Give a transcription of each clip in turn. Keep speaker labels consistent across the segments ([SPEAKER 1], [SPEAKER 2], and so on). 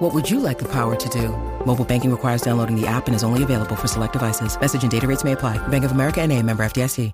[SPEAKER 1] What would you like the power to do? Mobile banking requires downloading the app and is only available for select devices. Message and data rates may apply. Bank of America and a member FDIC.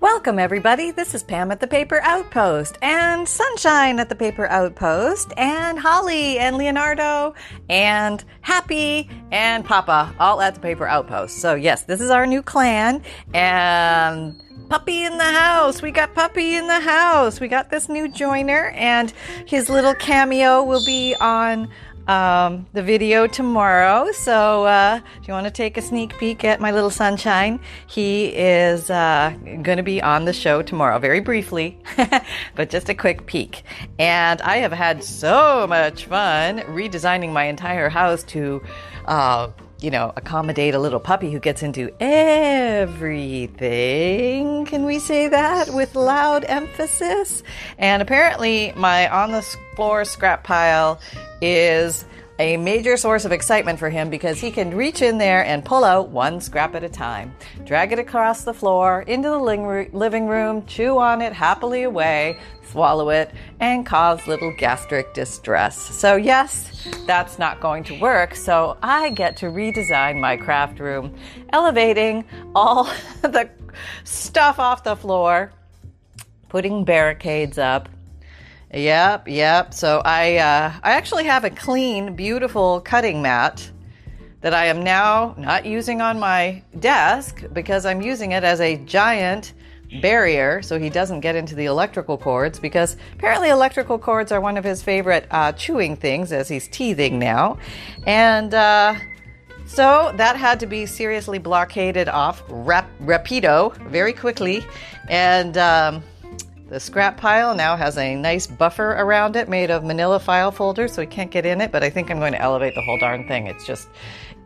[SPEAKER 2] Welcome, everybody. This is Pam at the Paper Outpost, and Sunshine at the Paper Outpost, and Holly, and Leonardo, and Happy, and Papa, all at the Paper Outpost. So, yes, this is our new clan, and Puppy in the house. We got Puppy in the house. We got this new joiner, and his little cameo will be on um, the video tomorrow. So, uh, if you want to take a sneak peek at my little sunshine, he is uh, going to be on the show tomorrow, very briefly, but just a quick peek. And I have had so much fun redesigning my entire house to. Uh, you know, accommodate a little puppy who gets into everything. Can we say that with loud emphasis? And apparently, my on the floor scrap pile is a major source of excitement for him because he can reach in there and pull out one scrap at a time, drag it across the floor, into the living room, chew on it happily away, swallow it, and cause little gastric distress. So, yes, that's not going to work. So, I get to redesign my craft room, elevating all the stuff off the floor, putting barricades up. Yep, yep. So I uh, I actually have a clean, beautiful cutting mat that I am now not using on my desk because I'm using it as a giant barrier so he doesn't get into the electrical cords because apparently electrical cords are one of his favorite uh, chewing things as he's teething now. And uh, so that had to be seriously blockaded off rap- rapido very quickly. And um, the scrap pile now has a nice buffer around it made of manila file folders so we can't get in it, but I think I'm going to elevate the whole darn thing. It's just,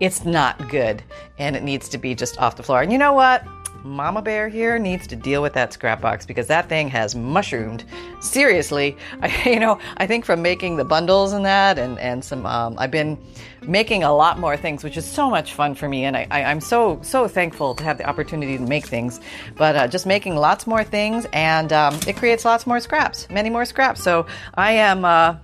[SPEAKER 2] it's not good and it needs to be just off the floor. And you know what? Mama Bear here needs to deal with that scrap box because that thing has mushroomed. Seriously, I, you know, I think from making the bundles and that, and and some, um, I've been making a lot more things, which is so much fun for me, and I, I, am so so thankful to have the opportunity to make things. But uh, just making lots more things, and um, it creates lots more scraps, many more scraps. So I am. Uh,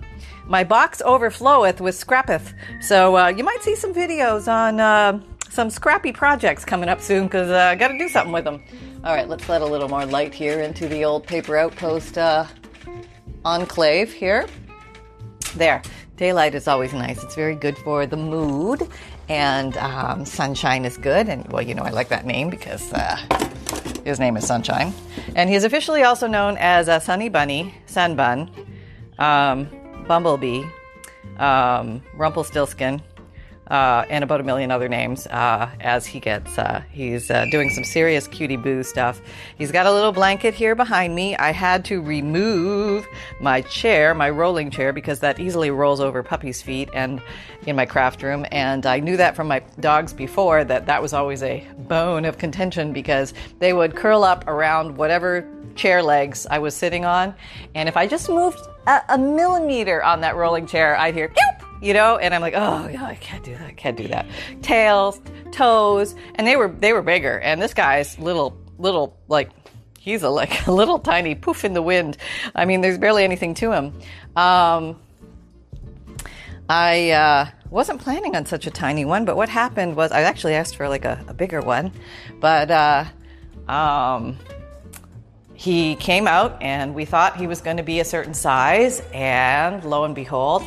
[SPEAKER 2] my box overfloweth with scrapeth. So uh, you might see some videos on uh, some scrappy projects coming up soon because uh, I got to do something with them. All right, let's let a little more light here into the old paper outpost uh, enclave here. There, daylight is always nice. It's very good for the mood, and um, sunshine is good. And well, you know, I like that name because uh, his name is Sunshine, and he's officially also known as a Sunny Bunny, Sunbun, um, Bumblebee, um, Rumpelstiltskin uh, and about a million other names uh, as he gets uh, he's uh, doing some serious cutie boo stuff. He's got a little blanket here behind me. I had to remove my chair my rolling chair because that easily rolls over puppy's feet and in my craft room. And i knew that from my dogs before that that was always a bone of contention because they would curl up around whatever chair legs i was sitting on. And if i just moved a, a millimeter on that rolling chair i'd hear Pew! You know? And i'm like oh yeah i can't do that i can't do that. Tails toes and they were they were bigger. And this guy's little little like he's a like a little tiny poof in the wind. I mean there's barely anything to him. Um, i uh, wasn't planning on such a tiny one but what happened was i actually asked for like a, a bigger one. But uh, um, he came out and we thought he was going to be a certain size and lo and behold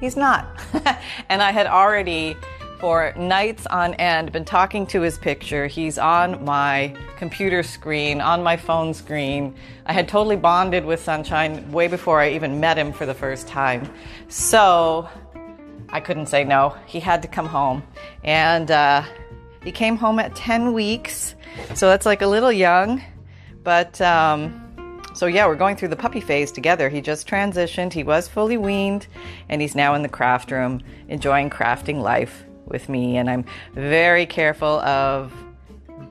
[SPEAKER 2] He's not. and I had already, for nights on end, been talking to his picture. He's on my computer screen, on my phone screen. I had totally bonded with Sunshine way before I even met him for the first time. So I couldn't say no. He had to come home. And uh, he came home at 10 weeks. So that's like a little young, but. Um, so yeah, we're going through the puppy phase together. He just transitioned. He was fully weaned, and he's now in the craft room enjoying crafting life with me. And I'm very careful of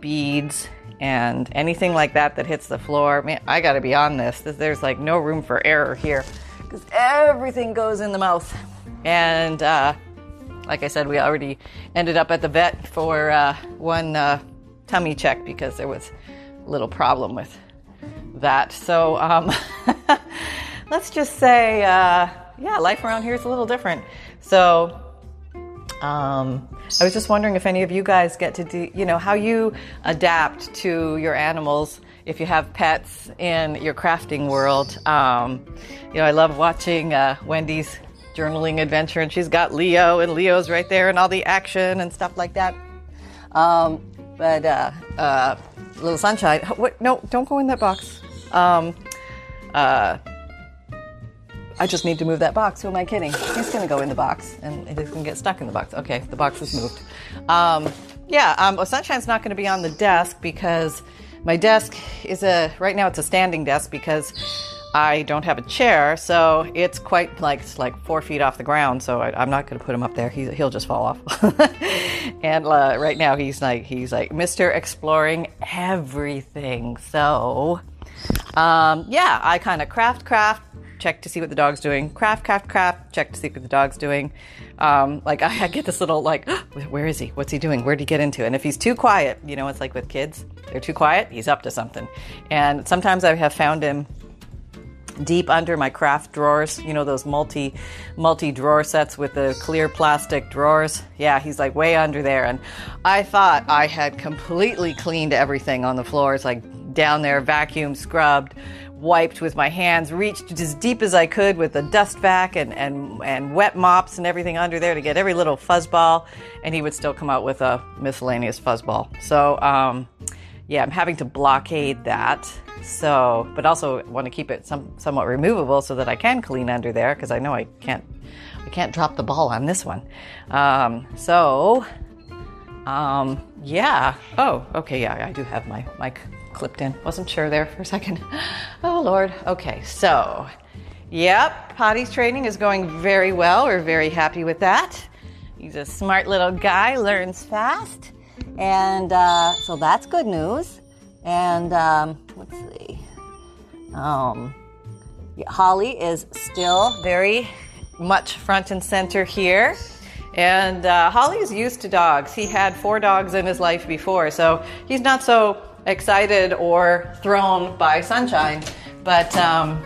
[SPEAKER 2] beads and anything like that that hits the floor. Man, I got to be on this. There's like no room for error here because everything goes in the mouth. And uh, like I said, we already ended up at the vet for uh, one uh, tummy check because there was a little problem with that. So um, let's just say, uh, yeah, life around here is a little different. So um, I was just wondering if any of you guys get to do, you know, how you adapt to your animals if you have pets in your crafting world. Um, you know, I love watching uh, Wendy's journaling adventure, and she's got Leo, and Leo's right there, and all the action and stuff like that. Um, but uh, uh, little sunshine, what? No, don't go in that box. Um, uh, I just need to move that box. Who am I kidding? He's going to go in the box and he's going to get stuck in the box. Okay, the box is moved. Um, yeah, um, Sunshine's not going to be on the desk because my desk is a, right now it's a standing desk because I don't have a chair. So it's quite like, it's like four feet off the ground. So I, am not going to put him up there. He, will just fall off. and uh, right now he's like, he's like Mr. Exploring everything. So, um, yeah, I kind of craft, craft, check to see what the dog's doing. Craft, craft, craft, check to see what the dog's doing. Um, like I, I, get this little like, where is he? What's he doing? Where'd he get into? And if he's too quiet, you know, it's like with kids, they're too quiet. He's up to something. And sometimes I have found him deep under my craft drawers you know those multi multi drawer sets with the clear plastic drawers yeah he's like way under there and i thought i had completely cleaned everything on the floors like down there vacuum scrubbed wiped with my hands, reached as deep as I could with a dust vac and, and, and wet mops and everything under there to get every little fuzzball, and he would still come out with a miscellaneous fuzzball. So, um, yeah, I'm having to blockade that. So, but also want to keep it some, somewhat removable so that I can clean under there because I know I can't, I can't drop the ball on this one. Um, so, um, yeah. Oh, okay. Yeah, I do have my mic clipped in. Wasn't sure there for a second. Oh, Lord. Okay, so, yep, potties training is going very well. We're very happy with that. He's a smart little guy, learns fast. And uh, so that's good news. And um, let's see. Um, Holly is still very much front and center here. And uh, Holly is used to dogs. He had four dogs in his life before, so he's not so excited or thrown by sunshine. But um,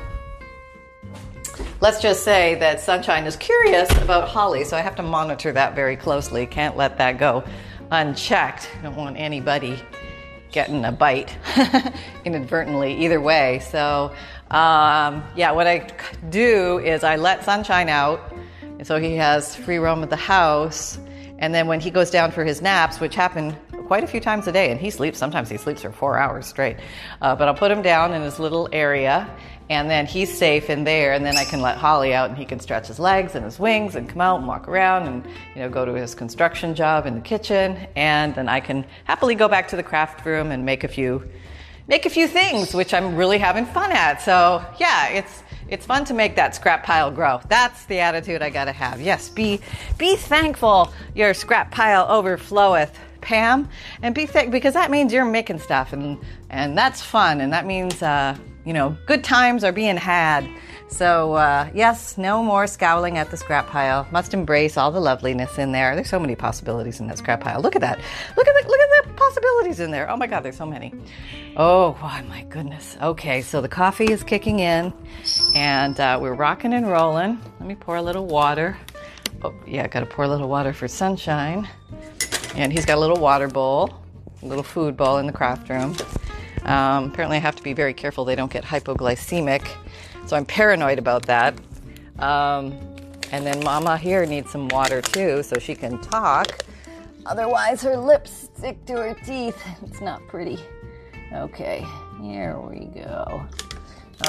[SPEAKER 2] let's just say that Sunshine is curious about Holly, so I have to monitor that very closely. Can't let that go unchecked. Don't want anybody getting a bite inadvertently, either way. So, um, yeah, what I do is I let Sunshine out, so he has free roam of the house. And then when he goes down for his naps, which happen quite a few times a day, and he sleeps. Sometimes he sleeps for four hours straight. Uh, but I'll put him down in his little area, and then he's safe in there. And then I can let Holly out, and he can stretch his legs and his wings and come out and walk around, and you know go to his construction job in the kitchen. And then I can happily go back to the craft room and make a few make a few things, which I'm really having fun at. So yeah, it's it's fun to make that scrap pile grow. That's the attitude I gotta have. Yes, be be thankful your scrap pile overfloweth. Pam, and be thick because that means you're making stuff, and and that's fun, and that means uh, you know good times are being had. So uh, yes, no more scowling at the scrap pile. Must embrace all the loveliness in there. There's so many possibilities in that scrap pile. Look at that. Look at the, look at the possibilities in there. Oh my God, there's so many. Oh, my goodness. Okay, so the coffee is kicking in, and uh, we're rocking and rolling. Let me pour a little water. Oh yeah, got to pour a little water for sunshine. And he's got a little water bowl, a little food bowl in the craft room. Um, apparently, I have to be very careful they don't get hypoglycemic, so I'm paranoid about that. Um, and then Mama here needs some water too, so she can talk. Otherwise, her lips stick to her teeth. It's not pretty. Okay, here we go.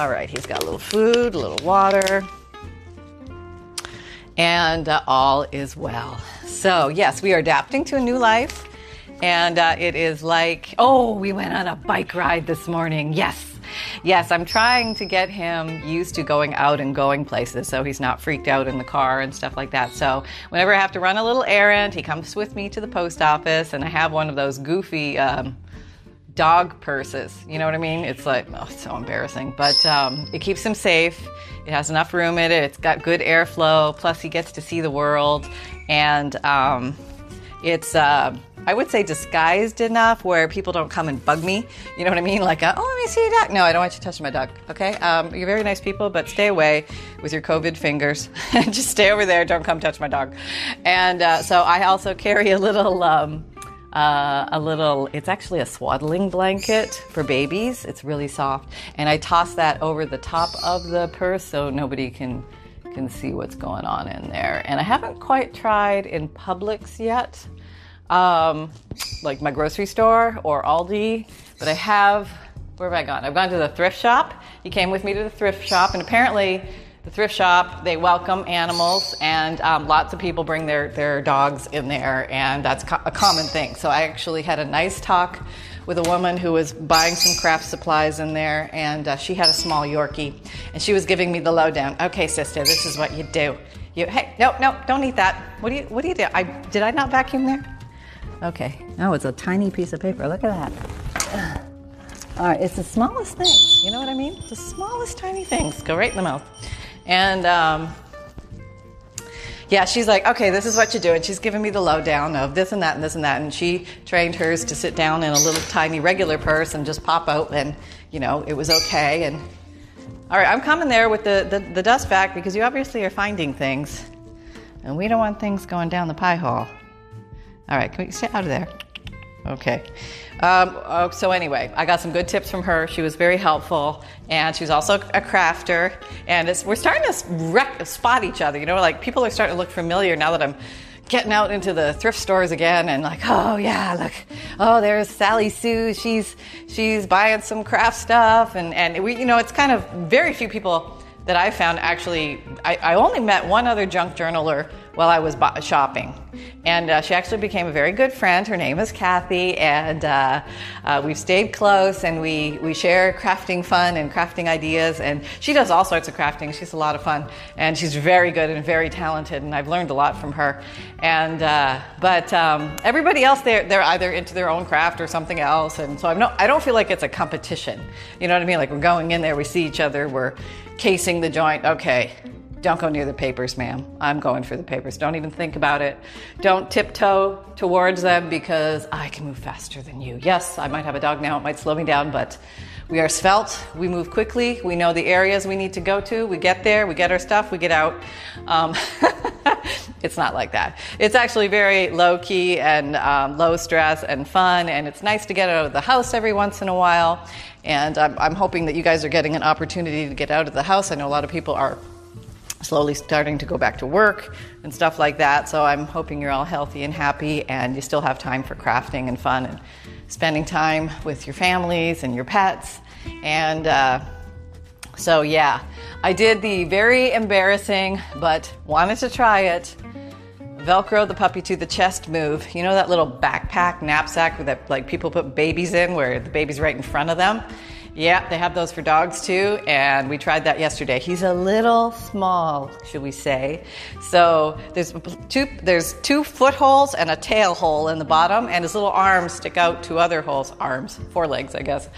[SPEAKER 2] All right, he's got a little food, a little water, and uh, all is well. So, yes, we are adapting to a new life. And uh, it is like, oh, we went on a bike ride this morning. Yes. Yes, I'm trying to get him used to going out and going places so he's not freaked out in the car and stuff like that. So, whenever I have to run a little errand, he comes with me to the post office, and I have one of those goofy um, dog purses. You know what I mean? It's like, oh, it's so embarrassing. But um, it keeps him safe. It has enough room in it. It's got good airflow. Plus, he gets to see the world. And um, it's, uh, I would say, disguised enough where people don't come and bug me. You know what I mean? Like, uh, oh, let me see your dog. No, I don't want you to touch my dog. Okay? Um, you're very nice people, but stay away with your COVID fingers. Just stay over there. Don't come touch my dog. And uh, so I also carry a little. Um, uh, a little, it's actually a swaddling blanket for babies. It's really soft. And I toss that over the top of the purse so nobody can can see what's going on in there. And I haven't quite tried in Publix yet, um, like my grocery store or Aldi, but I have. Where have I gone? I've gone to the thrift shop. He came with me to the thrift shop, and apparently the thrift shop they welcome animals and um, lots of people bring their, their dogs in there and that's co- a common thing so i actually had a nice talk with a woman who was buying some craft supplies in there and uh, she had a small yorkie and she was giving me the lowdown. Okay sister this is what you do. You hey no no don't eat that. What do you what do you do? I did i not vacuum there? Okay oh it's a tiny piece of paper. Look at that. All right it's the smallest things. You know what i mean? The smallest tiny things go right in the mouth. And um, yeah, she's like, okay, this is what you do. And she's giving me the lowdown of this and that and this and that. And she trained hers to sit down in a little tiny regular purse and just pop out. And, you know, it was okay. And all right, I'm coming there with the, the, the dust vac because you obviously are finding things. And we don't want things going down the pie hole. All right, can we stay out of there? Okay. Um, oh, so anyway, I got some good tips from her. She was very helpful, and she's also a crafter. And we're starting to rec- spot each other. You know, like people are starting to look familiar now that I'm getting out into the thrift stores again, and like, oh yeah, look, oh there's Sally Sue. She's she's buying some craft stuff, and and we, you know, it's kind of very few people that I found actually. I, I only met one other junk journaler while I was shopping. And uh, she actually became a very good friend. Her name is Kathy, and uh, uh, we've stayed close and we, we share crafting fun and crafting ideas. And she does all sorts of crafting. She's a lot of fun, and she's very good and very talented, and I've learned a lot from her. And uh, but um, everybody else, they're, they're either into their own craft or something else. And so I'm no, I don't feel like it's a competition. You know what I mean? Like we're going in there, we see each other, we're casing the joint. Okay, don't go near the papers, ma'am. I'm going for the papers. Don't even think about it. Don't tiptoe towards them because I can move faster than you. Yes, I might have a dog now, it might slow me down, but we are svelte. We move quickly. We know the areas we need to go to. We get there, we get our stuff, we get out. Um, it's not like that. It's actually very low key and um, low stress and fun, and it's nice to get out of the house every once in a while. And I'm, I'm hoping that you guys are getting an opportunity to get out of the house. I know a lot of people are slowly starting to go back to work and stuff like that. So I'm hoping you're all healthy and happy and you still have time for crafting and fun and spending time with your families and your pets. And uh, so, yeah, I did the very embarrassing but wanted to try it. Velcro the puppy to the chest move. You know that little backpack, knapsack that like people put babies in where the baby's right in front of them? Yeah, they have those for dogs too, and we tried that yesterday. He's a little small, should we say? So there's two there's two foot holes and a tail hole in the bottom, and his little arms stick out two other holes, arms, four legs, I guess,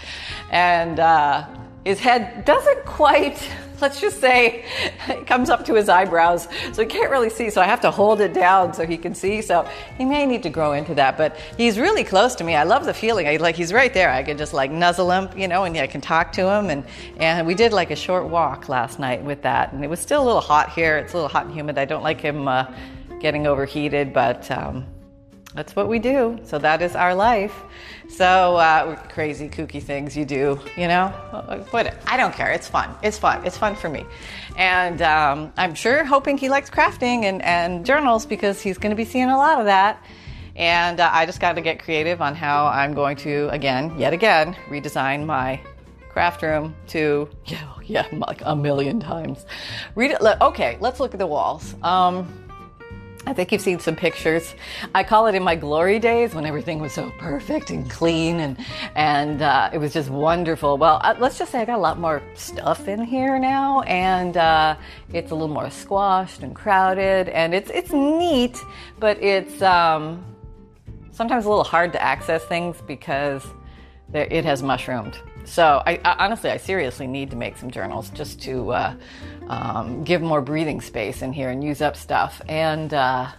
[SPEAKER 2] and uh, his head doesn't quite let's just say it comes up to his eyebrows so he can't really see so i have to hold it down so he can see so he may need to grow into that but he's really close to me. I love the feeling. I, like he's right there. I can just like nuzzle him you know and i can talk to him and and we did like a short walk last night with that and it was still a little hot here. It's a little hot and humid. I don't like him uh, getting overheated but um, that's what we do. So that is our life. So uh, crazy, kooky things you do, you know. But I don't care. It's fun. It's fun. It's fun for me. And um, I'm sure hoping he likes crafting and, and journals because he's going to be seeing a lot of that. And uh, I just got to get creative on how I'm going to again, yet again, redesign my craft room to yeah, yeah, like a million times. Read it. Okay, let's look at the walls. Um, I think you've seen some pictures. I call it in my glory days when everything was so perfect and clean and and uh, it was just wonderful. Well, uh, let's just say I got a lot more stuff in here now, and uh, it's a little more squashed and crowded, and it's it's neat, but it's um, sometimes a little hard to access things because it has mushroomed. So I, I, honestly, I seriously need to make some journals just to uh, um, give more breathing space in here and use up stuff. And uh,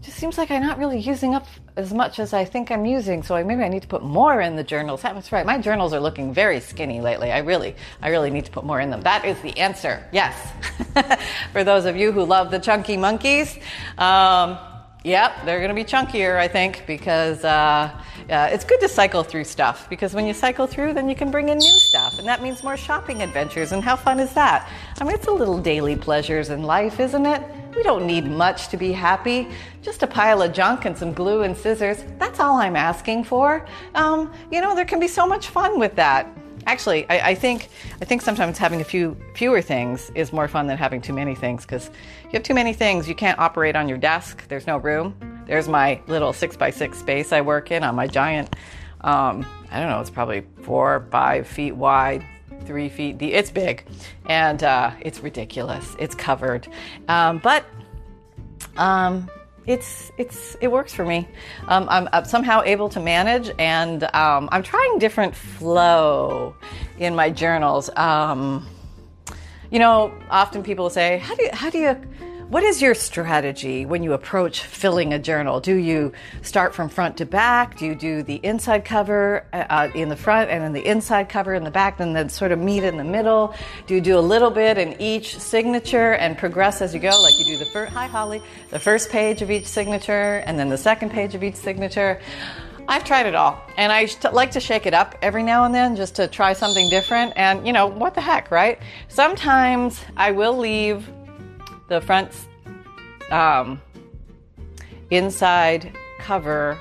[SPEAKER 2] just seems like I'm not really using up as much as I think I'm using. So maybe I need to put more in the journals. That's right. My journals are looking very skinny lately. I really, I really need to put more in them. That is the answer. Yes. For those of you who love the chunky monkeys. Um, Yep, they're going to be chunkier, I think, because uh, uh, it's good to cycle through stuff. Because when you cycle through, then you can bring in new stuff, and that means more shopping adventures. And how fun is that? I mean, it's a little daily pleasures in life, isn't it? We don't need much to be happy. Just a pile of junk and some glue and scissors. That's all I'm asking for. Um, you know, there can be so much fun with that. Actually, I, I, think I think sometimes having a few fewer things is more fun than having too many things because you have too many things, you can't operate on your desk. There's no room. There's my little six by six space I work in on my giant. Um, I don't know. It's probably four, five feet wide, three feet deep. It's big, and uh, it's ridiculous. It's covered, um, but um, it's it's it works for me. Um, I'm, I'm, somehow able to manage, and um, I'm trying different flow in my journals. Um, you know, often people say, "How do you, how do you what is your strategy when you approach filling a journal? Do you start from front to back? Do you do the inside cover uh, uh, in the front and then the inside cover in the back, then then sort of meet in the middle? Do you do a little bit in each signature and progress as you go, like you do the first, hi Holly, the first page of each signature and then the second page of each signature? I've tried it all, and I like to shake it up every now and then just to try something different. And you know, what the heck, right? Sometimes I will leave the front um, inside cover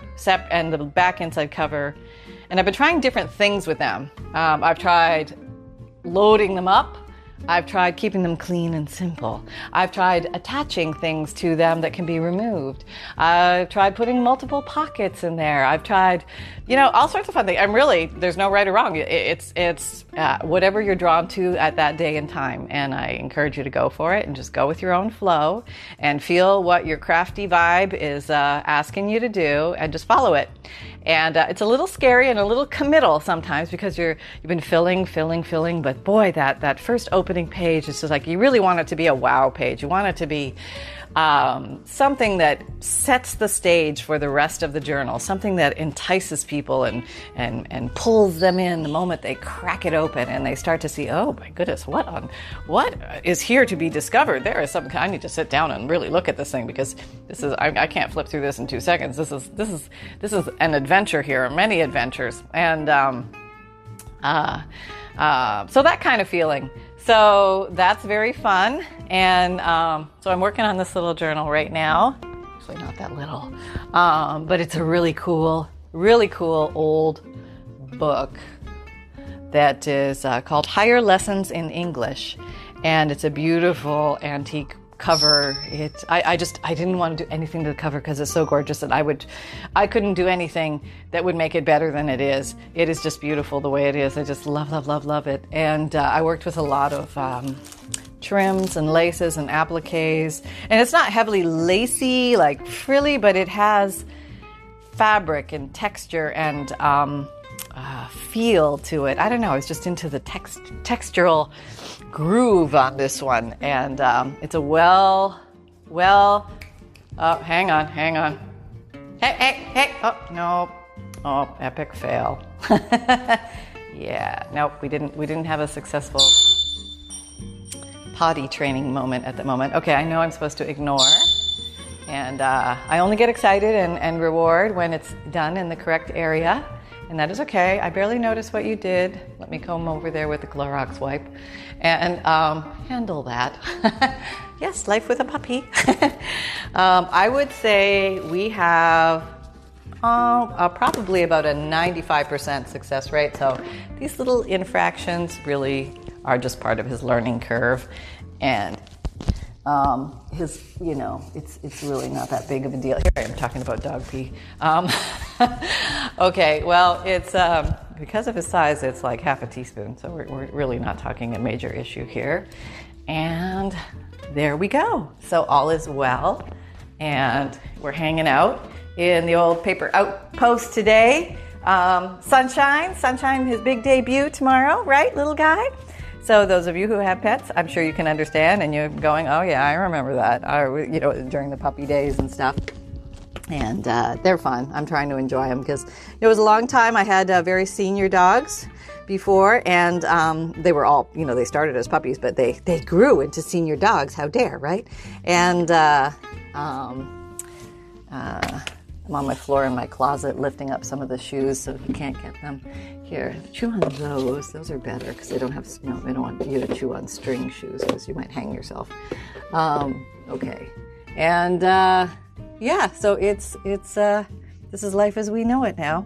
[SPEAKER 2] and the back inside cover. And I've been trying different things with them. Um, I've tried loading them up I've tried keeping them clean and simple. I've tried attaching things to them that can be removed. I've tried putting multiple pockets in there. I've tried, you know, all sorts of fun things. I'm really, there's no right or wrong. It's, it's uh, whatever you're drawn to at that day and time. And I encourage you to go for it and just go with your own flow and feel what your crafty vibe is uh, asking you to do and just follow it. And uh, it's a little scary and a little committal sometimes because you're you've been filling, filling, filling. But boy, that that first opening page is just like you really want it to be a wow page. You want it to be um, something that sets the stage for the rest of the journal, something that entices people and, and, and pulls them in the moment they crack it open and they start to see, oh my goodness, what on what is here to be discovered? There is something I need to sit down and really look at this thing because this is I, I can't flip through this in two seconds. This is this is this is an adventure here, many adventures, and um, uh, uh, so that kind of feeling. So that's very fun. And um, so I'm working on this little journal right now. Actually, not that little, um, but it's a really cool, really cool old book that is uh, called Higher Lessons in English. And it's a beautiful antique cover. It, I, I, just, I didn't want to do anything to the cover because it's so gorgeous that I would, I couldn't do anything that would make it better than it is. It is just beautiful the way it is. I just love, love, love, love it. And uh, I worked with a lot of um, trims and laces and appliques. And it's not heavily lacy, like frilly, but it has fabric and texture and um, uh, feel to it. I don't know. I was just into the text, textural groove on this one, and um, it's a well, well. Oh, hang on, hang on. Hey, hey, hey! Oh no! Oh, epic fail. yeah, nope. We didn't. We didn't have a successful potty training moment at the moment. Okay, I know I'm supposed to ignore. And uh, I only get excited and, and reward when it's done in the correct area. And that is okay. I barely noticed what you did. Let me comb over there with the Clorox wipe and um, handle that. yes, life with a puppy. um, I would say we have uh, uh, probably about a 95% success rate. So these little infractions really are just part of his learning curve. And Um, his, you know, it's it's really not that big of a deal. Here I am talking about dog pee. Um, okay, well, it's um, because of his size, it's like half a teaspoon, so we're, we're really not talking a major issue here. And there we go. So all is well, and we're hanging out in the old paper outpost today. Um, sunshine, sunshine, his big debut tomorrow, right, little guy? So those of you who have pets, I'm sure you can understand, and you're going, "Oh yeah, I remember that." You know, during the puppy days and stuff. And uh, they're fun. I'm trying to enjoy them because it was a long time. I had uh, very senior dogs before, and um, they were all, you know, they started as puppies, but they they grew into senior dogs. How dare, right? And uh, um, uh, I'm on my floor in my closet lifting up some of the shoes so you can't get them. Here, chew on those. Those are better because they don't have, you know, they don't want you to chew on string shoes because you might hang yourself. Um, okay, and uh, yeah, so it's it's uh, this is life as we know it now.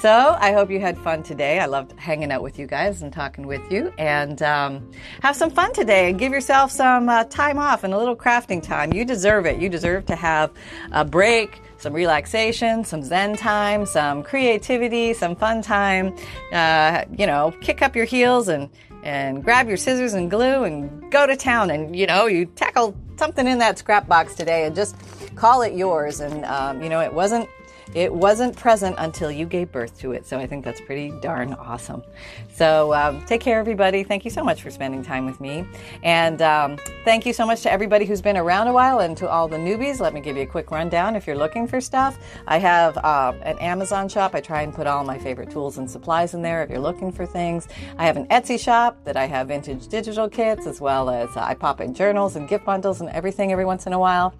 [SPEAKER 2] So I hope you had fun today. I loved hanging out with you guys and talking with you. And um, have some fun today and give yourself some uh, time off and a little crafting time. You deserve it. You deserve to have a break some relaxation, some Zen time, some creativity, some fun time. Uh, you know, kick up your heels and and grab your scissors and glue and go to town and you know you tackle something in that scrap box today and just call it yours. And um, you know, it wasn't it wasn't present until you gave birth to it. So I think that's pretty darn awesome. So um, take care, everybody. Thank you so much for spending time with me. And um, thank you so much to everybody who's been around a while and to all the newbies. Let me give you a quick rundown if you're looking for stuff. I have uh, an Amazon shop. I try and put all my favorite tools and supplies in there if you're looking for things. I have an Etsy shop that I have vintage digital kits as well as I pop in journals and gift bundles and everything every once in a while.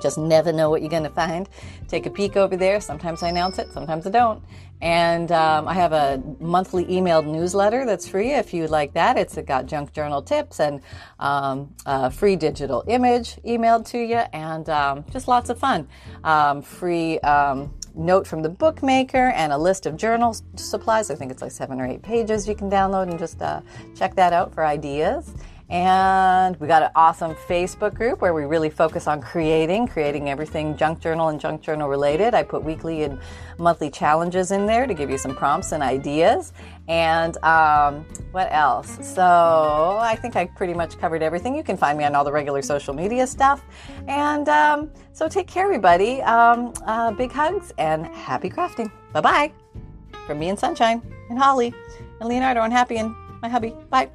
[SPEAKER 2] Just never know what you're going to find. Take a peek over there. Sometimes I announce it, sometimes I don't. And um, I have a monthly emailed newsletter that's free if you like that. It's got junk journal tips and um, a free digital image emailed to you, and um, just lots of fun. Um, free um, note from the bookmaker and a list of journal supplies. I think it's like seven or eight pages you can download and just uh, check that out for ideas. And we got an awesome Facebook group where we really focus on creating, creating everything junk journal and junk journal related. I put weekly and monthly challenges in there to give you some prompts and ideas. And um, what else? So I think I pretty much covered everything. You can find me on all the regular social media stuff. And um, so take care, everybody. Um, uh, big hugs and happy crafting. Bye bye. From me and Sunshine and Holly and Leonardo and Happy and my hubby. Bye.